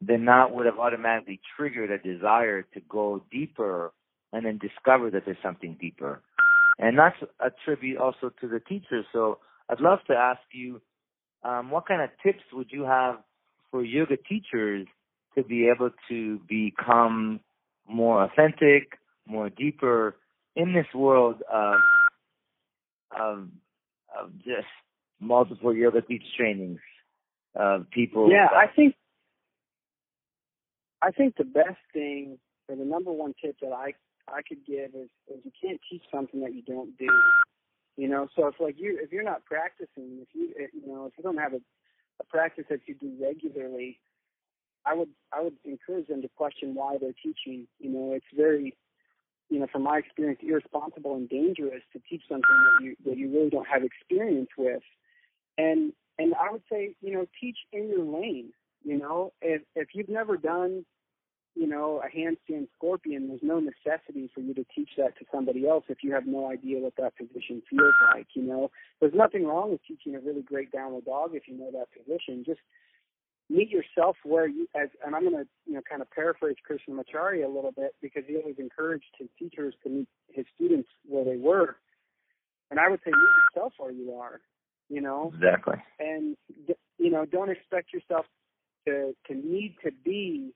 then that would have automatically triggered a desire to go deeper and then discover that there's something deeper. And that's a tribute also to the teacher. So I'd love to ask you, um, what kind of tips would you have for yoga teachers to be able to become more authentic, more deeper in this world of of of just multiple yoga teach trainings of people. Yeah, I think I think the best thing or the number one tip that I I could give is is you can't teach something that you don't do. You know, so if like you if you're not practicing, if you if, you know if you don't have a, a practice that you do regularly, I would I would encourage them to question why they're teaching. You know, it's very you know, from my experience, irresponsible and dangerous to teach something that you that you really don't have experience with. And and I would say, you know, teach in your lane. You know, if if you've never done, you know, a handstand scorpion, there's no necessity for you to teach that to somebody else if you have no idea what that position feels like. You know, there's nothing wrong with teaching a really great downward dog if you know that position. Just meet yourself where you as and I'm gonna you know kind of paraphrase Krishnamacharya a little bit because he always encouraged his teachers to meet his students where they were. And I would say meet yourself where you are, you know. Exactly. And you know, don't expect yourself to to need to be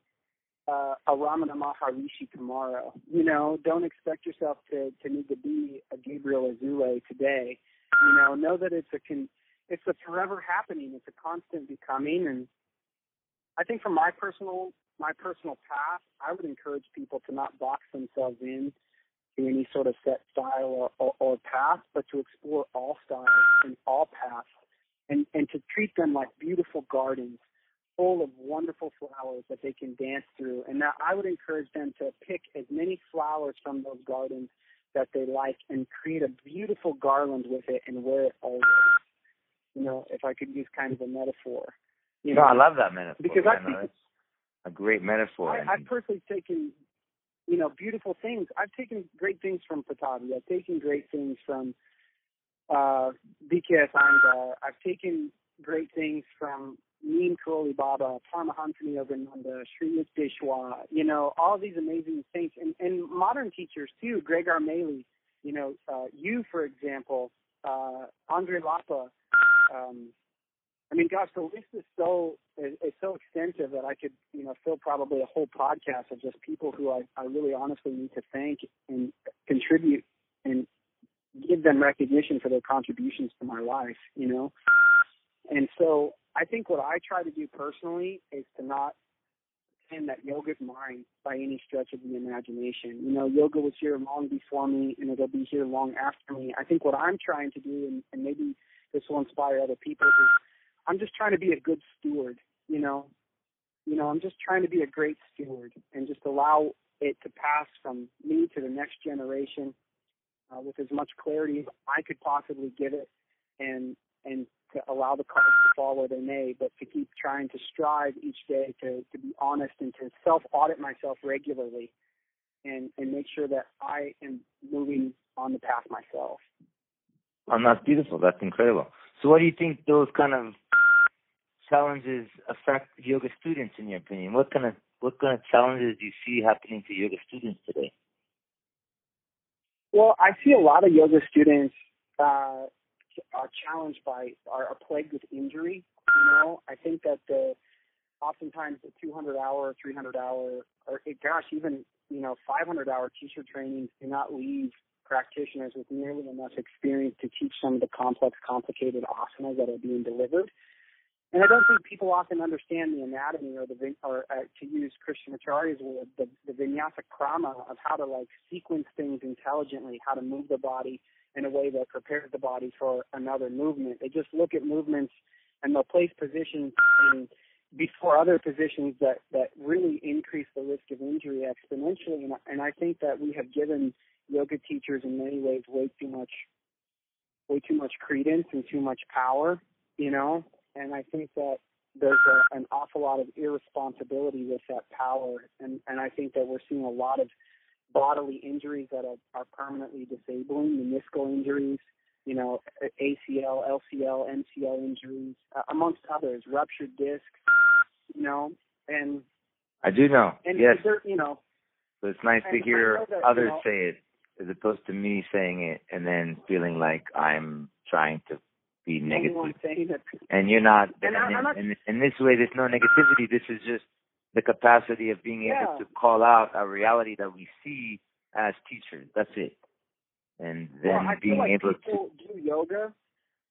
uh, a Ramana Maharishi tomorrow. You know, don't expect yourself to to need to be a Gabriel Azoulay today. You know, know that it's a con- it's a forever happening. It's a constant becoming, and I think from my personal my personal path, I would encourage people to not box themselves in to any sort of set style or, or, or path, but to explore all styles and all paths, and and to treat them like beautiful gardens full of wonderful flowers that they can dance through. And now I would encourage them to pick as many flowers from those gardens that they like and create a beautiful garland with it and wear it always. You know, if I could use kind of a metaphor. You no, know, I love that metaphor. because I think it's a great metaphor. I, I've personally taken, you know, beautiful things. I've taken great things from Pattabhi. I've taken great things from uh, BKS Iyengar. I've taken great things from Neem Karoli Baba, Paramahansa Yogananda, Sri Yukteswar, you know, all these amazing saints and, and modern teachers too, Gregor Maehle, you know, uh, you, for example, uh, Andrey Lappa, um, I mean, gosh, the list is so is, is so extensive that I could, you know, fill probably a whole podcast of just people who I, I really honestly need to thank and contribute and give them recognition for their contributions to my life, you know. And so I think what I try to do personally is to not pretend that yoga is mine by any stretch of the imagination. You know, yoga was here long before me and it'll be here long after me. I think what I'm trying to do, and, and maybe this will inspire other people, is I'm just trying to be a good steward, you know. You know, I'm just trying to be a great steward and just allow it to pass from me to the next generation uh, with as much clarity as I could possibly give it, and and to allow the cards to fall where they may, but to keep trying to strive each day to to be honest and to self audit myself regularly, and and make sure that I am moving on the path myself. And that's beautiful. That's incredible. So, what do you think those kind of challenges affect yoga students, in your opinion? What kind of what kind of challenges do you see happening to yoga students today? Well, I see a lot of yoga students uh, are challenged by are, are plagued with injury. You know, I think that the oftentimes the 200 hour, 300 hour, or gosh, even you know 500 hour teacher trainings do not leave practitioners with nearly enough experience to teach some of the complex, complicated asanas that are being delivered. And I don't think people often understand the anatomy or the or uh, to use Krishnamacharya's word, the, the vinyasa krama of how to like sequence things intelligently, how to move the body in a way that prepares the body for another movement. They just look at movements and they'll place positions in before other positions that that really increase the risk of injury exponentially. And, and I think that we have given yoga teachers in many ways way too much way too much credence and too much power, you know and I think that there's a, an awful lot of irresponsibility with that power, and and I think that we're seeing a lot of bodily injuries that are, are permanently disabling, meniscal injuries, you know, ACL, LCL, MCL injuries, uh, amongst others, ruptured discs, you know, And I do know. and yes. you know, So it's nice to hear that, you others know- say it as opposed to me saying it and then feeling like I'm trying to be negative. anyone saying that And you're not. And I- and I'm not- in, in this way, there's no negativity. This is just the capacity of being able Yeah. to call out a reality that we see as teachers. That's it. And then well, I being like able to. do yoga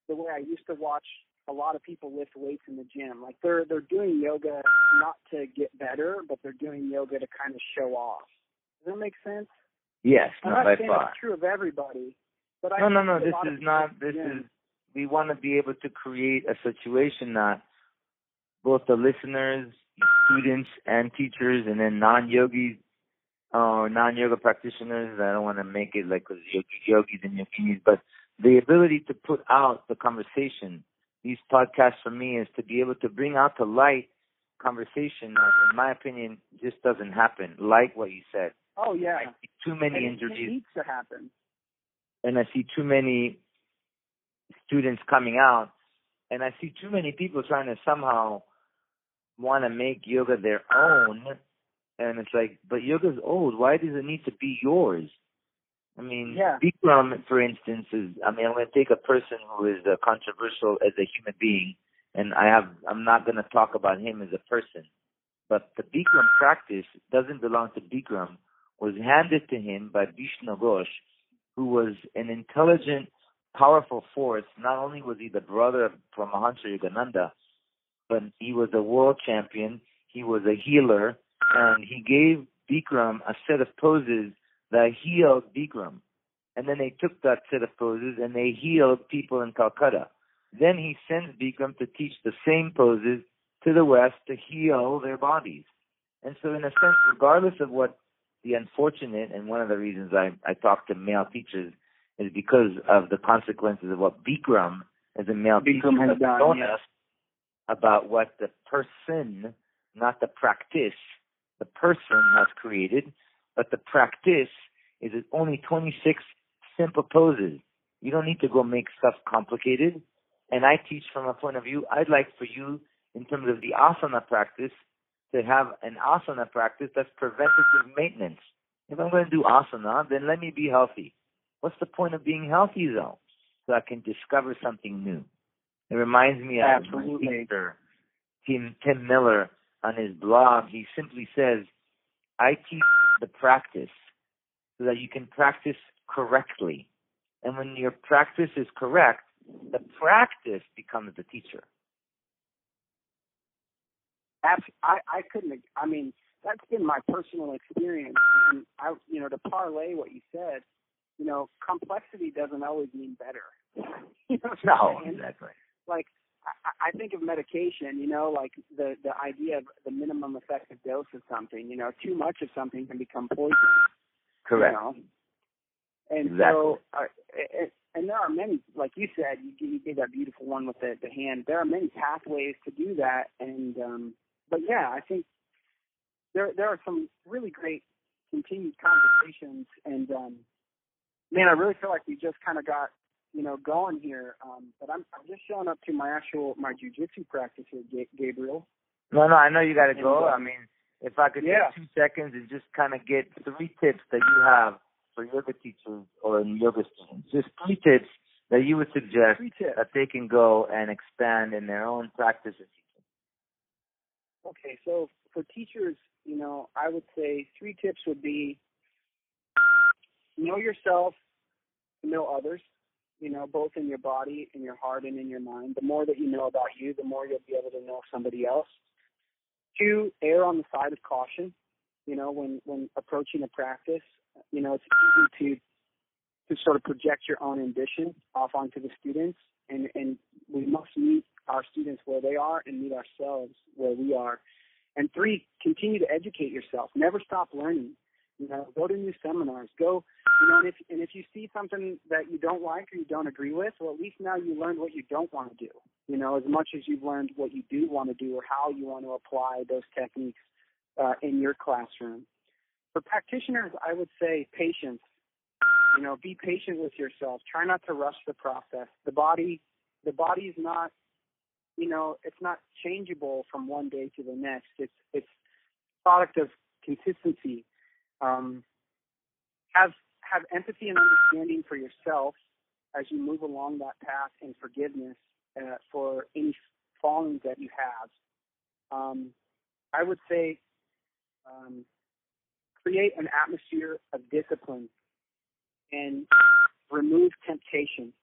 the way I used to watch a lot of people lift weights in the gym. Like they're they're doing yoga not to get better, but they're doing yoga to kind of show off. Does that make sense? Yes, I'm not not by saying far. it's true of everybody, but I No, no, no. This is not. This is. We want to be able to create a situation that both the listeners, students, and teachers, and then non-yogis or uh, non-yoga practitioners. I don't want to make it like yogi, yogis and yoginis, but the ability to put out the conversation. These podcasts for me is to be able to bring out to light conversation that, in my opinion, just doesn't happen. Like what you said, Oh yeah. I see too many and it- injuries It needs to happen. and I see too many students coming out, and I see too many people trying to somehow want to make yoga their own, and it's like, but yoga's old. Why does it need to be yours? I mean, Yeah. Bikram, for instance, is. I mean, I'm going to take a person who is uh, controversial as a human being, and I have. I'm not going to talk about him as a person, but the Bikram practice doesn't belong to Bikram. Was handed to him by Vishnu Ghosh, who was an intelligent, powerful force. Not only was he the brother of Paramahansa Yogananda, but he was a world champion. He was a healer, and he gave Bikram a set of poses that healed Bikram. And then they took that set of poses and they healed people in Calcutta. Then he sends Bikram to teach the same poses to the West to heal their bodies. And so, in a sense, regardless of what the unfortunate, and one of the reasons I, I talk to male teachers is because of the consequences of what Bikram as a male Bikram teacher has done, shown yeah. us about what the person, not the practice, the person has created, but the practice is only 26 simple poses. You don't need to go make stuff complicated. And I teach from a point of view, I'd like for you, in terms of the asana practice, to have an asana practice that's preventative maintenance. If I'm going to do asana, then let me be healthy. What's the point of being healthy though? So I can discover something new. It reminds me of my Absolutely. teacher, Tim, Tim Miller, on his blog. He simply says, I teach the practice so that you can practice correctly. And when your practice is correct, the practice becomes the teacher. Abs- I I couldn't. I mean, that's been my personal experience. And I, you know, to parlay what you said, you know, complexity doesn't always mean better. <laughs> you know No, saying? exactly. Like I, I think of medication. You know, like the the idea of the minimum effective dose of something. You know, too much of something can become poison. Correct. You know? And Exactly. so, uh, it, and there are many, like you said, you, you gave that beautiful one with the, the hand. There are many pathways to do that, and um, but yeah, I think there there are some really great continued conversations, and um, man, I really feel like we just kind of got you know going here. Um, but I'm I'm just showing up to my actual my jujitsu practice here, Ga- Gabriel. No, no, I know you got to go. uh, I mean, if I could yeah. take two seconds and just kind of get three tips that you have for yoga teachers or yoga students, just three tips that you would suggest that they can go and expand in their own practice of teaching. Okay, so for teachers, you know, I would say three tips would be know yourself, know others, you know, both in your body, in your heart, and in your mind. The more that you know about you, the more you'll be able to know somebody else. Two, err on the side of caution. You know, when when approaching a practice, you know, it's easy to to sort of project your own ambition off onto the students, and and we must meet our students where they are and meet ourselves where we are. And three, continue to educate yourself. Never stop learning. You know, go to new seminars. Go, you know, and if and if you see something that you don't like or you don't agree with, well, at least now you learned what you don't want to do. You know, as much as you've learned what you do want to do or how you want to apply those techniques uh, in your classroom. For practitioners, I would say patience. You know, be patient with yourself. Try not to rush the process. The body, the body is not you know, it's not changeable from one day to the next. It's it's product of consistency. Um, have have empathy and understanding for yourself as you move along that path and forgiveness uh, for any fallings that you have. Um, I would say um, create an atmosphere of discipline and remove temptation.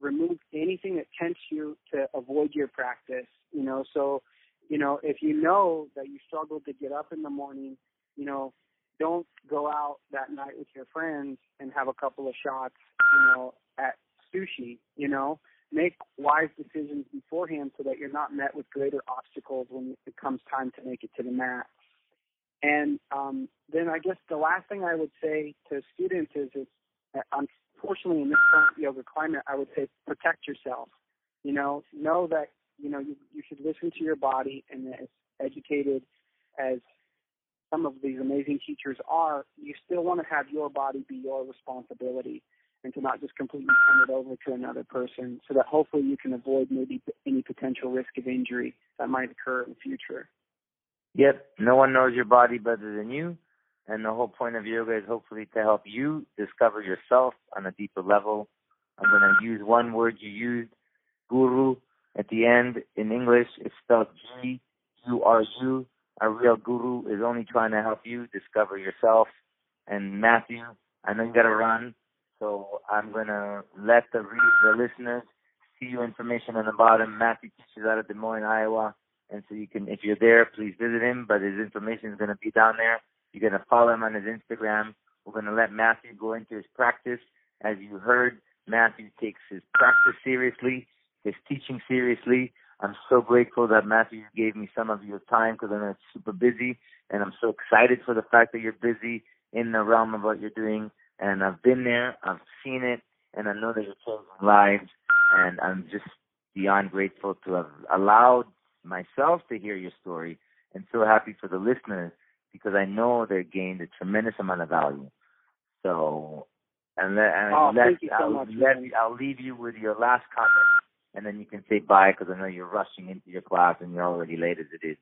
Remove anything that tempts you to avoid your practice. You know, so you know if you know that you struggle to get up in the morning, you know, don't go out that night with your friends and have a couple of shots. You know, at sushi. You know, make wise decisions beforehand so that you're not met with greater obstacles when it comes time to make it to the mat. And um, then I guess the last thing I would say to students is, is unfortunately in this current yoga climate, I would say protect yourself. You know, know that you know you, you should listen to your body, and as educated as some of these amazing teachers are, you still want to have your body be your responsibility and to not just completely turn it over to another person so that hopefully you can avoid maybe any potential risk of injury that might occur in the future. Yep, no one knows your body better than you. And the whole point of yoga is hopefully to help you discover yourself on a deeper level. I'm going to use one word you used, guru, at the end. In English, it's spelled G U R U. A real guru is only trying to help you discover yourself. And Matthew, I know you got to run, so I'm to let the, re- the listeners see your information on the bottom. Matthew teaches out of Des Moines, Iowa. And so you can, if you're there, please visit him. But his information is to be down there. You're to follow him on his Instagram. We're to let Matthew go into his practice. As you heard, Matthew takes his practice seriously, his teaching seriously. I'm so grateful that Matthew gave me some of your time because I know it's super busy, and I'm so excited for the fact that you're busy in the realm of what you're doing. And I've been there, I've seen it, and I know that you're changing lives, and I'm just beyond grateful to have allowed myself to hear your story, and so happy for the listeners because I know they gained a tremendous amount of value. So, and, let, and oh, let, so I'll, much, let, I'll leave you with your last comment, and then you can say bye because I know you're rushing into your class and you're already late as it is.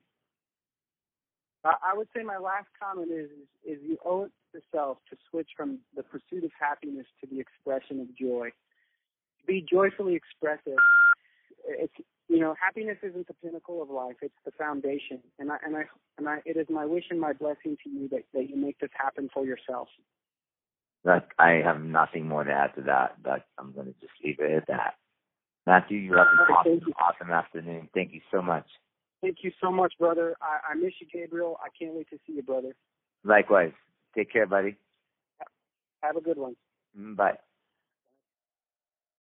I would say my last comment is, is you owe it to yourself to switch from the pursuit of happiness to the expression of joy. Be joyfully expressive. It's you know happiness isn't the pinnacle of life; it's the foundation. And I and I and I it is my wish and my blessing to you that that you make this happen for yourself. That I have nothing more to add to that. But I'm going to just leave it at that. Matthew, you have an awesome, awesome afternoon. Thank you so much. Thank you so much, brother. I, I miss you, Gabriel. I can't wait to see you, brother. Likewise. Take care, buddy. Have a good one. Mm, bye.